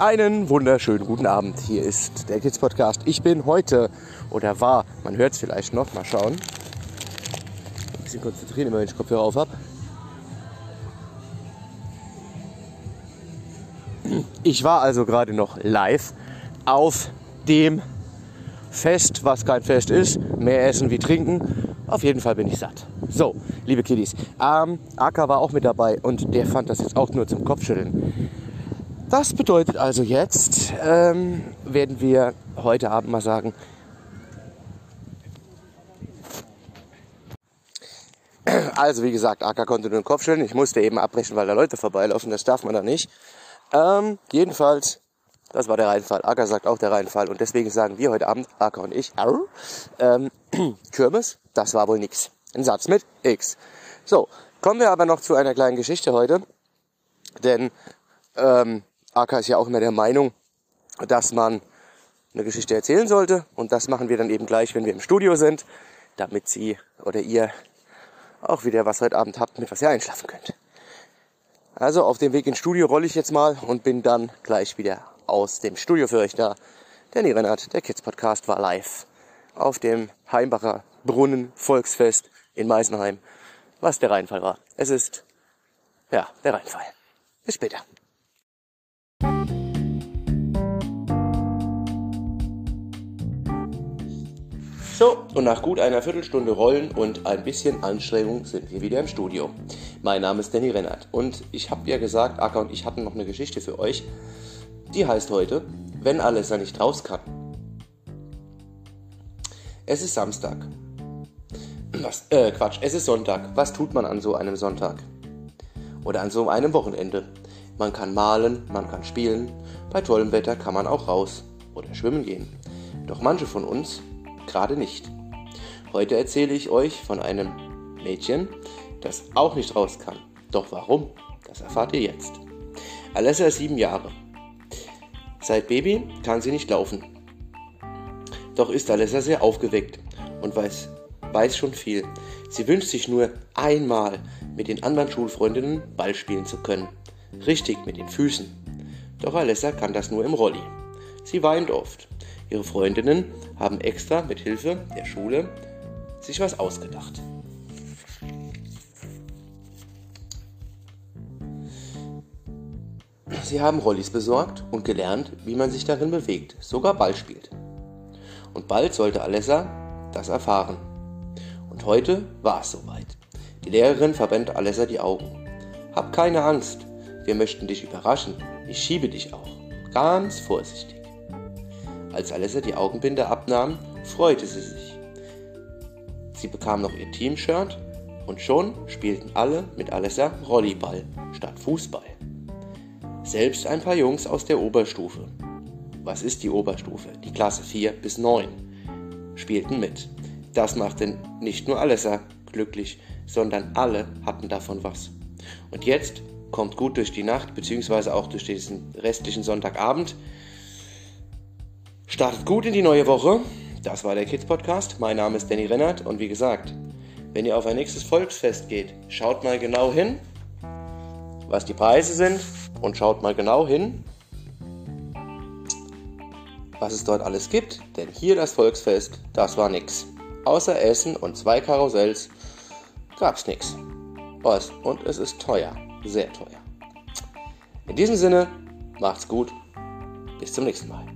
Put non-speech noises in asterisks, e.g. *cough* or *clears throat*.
Einen wunderschönen guten Abend. Hier ist der Kids Podcast. Ich bin heute oder war, man hört es vielleicht noch, mal schauen. Ein bisschen konzentrieren, immer wenn ich Kopfhörer auf habe. Ich war also gerade noch live auf dem Fest, was kein Fest ist. Mehr essen wie trinken. Auf jeden Fall bin ich satt. So, liebe Kiddies. Ähm, Aka war auch mit dabei und der fand das jetzt auch nur zum Kopfschütteln. Das bedeutet also jetzt, ähm, werden wir heute Abend mal sagen, also wie gesagt, Aka konnte nur den Kopf schütteln. Ich musste eben abbrechen, weil da Leute vorbeilaufen. Das darf man da nicht. Ähm, jedenfalls, das war der Reinfall. Aka sagt auch der Reinfall. Und deswegen sagen wir heute Abend, Aka und ich, ähm, *clears throat* Kirmes, das war wohl nix. Ein Satz mit X. So, kommen wir aber noch zu einer kleinen Geschichte heute. Denn ähm, Aka ist ja auch immer der Meinung, dass man eine Geschichte erzählen sollte. Und das machen wir dann eben gleich, wenn wir im Studio sind, damit Sie oder ihr auch wieder was heute Abend habt, mit was ihr einschlafen könnt. Also auf dem Weg ins Studio rolle ich jetzt mal und bin dann gleich wieder aus dem Studio für euch da. Danny Rennert, der Kids Podcast, war live auf dem Heimbacher Brunnen Volksfest in Meisenheim, was der Rheinfall war. Es ist, ja, der Rheinfall. Bis später. So, und nach gut einer Viertelstunde Rollen und ein bisschen Anstrengung sind wir wieder im Studio. Mein Name ist Danny Rennert und ich habe ja gesagt, Acker und ich hatten noch eine Geschichte für euch. Die heißt heute, wenn alles nicht raus kann. Es ist Samstag. Was, äh, Quatsch, es ist Sonntag. Was tut man an so einem Sonntag? Oder an so einem Wochenende? Man kann malen, man kann spielen, bei tollem Wetter kann man auch raus oder schwimmen gehen. Doch manche von uns gerade nicht. Heute erzähle ich euch von einem Mädchen, das auch nicht raus kann. Doch warum? Das erfahrt ihr jetzt. Alessa ist sieben Jahre. Seit Baby kann sie nicht laufen. Doch ist Alessa sehr aufgeweckt und weiß, weiß schon viel. Sie wünscht sich nur einmal mit den anderen Schulfreundinnen Ball spielen zu können. Richtig mit den Füßen. Doch Alessa kann das nur im Rolli. Sie weint oft. Ihre Freundinnen haben extra mit Hilfe der Schule sich was ausgedacht. Sie haben Rollis besorgt und gelernt, wie man sich darin bewegt, sogar Ball spielt. Und bald sollte Alessa das erfahren. Und heute war es soweit. Die Lehrerin verband Alessa die Augen. Hab keine Angst, wir möchten dich überraschen. Ich schiebe dich auch. Ganz vorsichtig. Als Alessa die Augenbinde abnahm, freute sie sich. Sie bekam noch ihr Teamshirt und schon spielten alle mit Alessa Rollyball statt Fußball. Selbst ein paar Jungs aus der Oberstufe. Was ist die Oberstufe? Die Klasse 4 bis 9 spielten mit. Das machte nicht nur Alessa glücklich, sondern alle hatten davon was. Und jetzt kommt gut durch die Nacht, beziehungsweise auch durch diesen restlichen Sonntagabend. Startet gut in die neue Woche. Das war der Kids Podcast. Mein Name ist Danny Rennert und wie gesagt, wenn ihr auf ein nächstes Volksfest geht, schaut mal genau hin, was die Preise sind und schaut mal genau hin, was es dort alles gibt. Denn hier das Volksfest, das war nix. Außer Essen und zwei Karussells gab's nix. Und es ist teuer. Sehr teuer. In diesem Sinne, macht's gut. Bis zum nächsten Mal.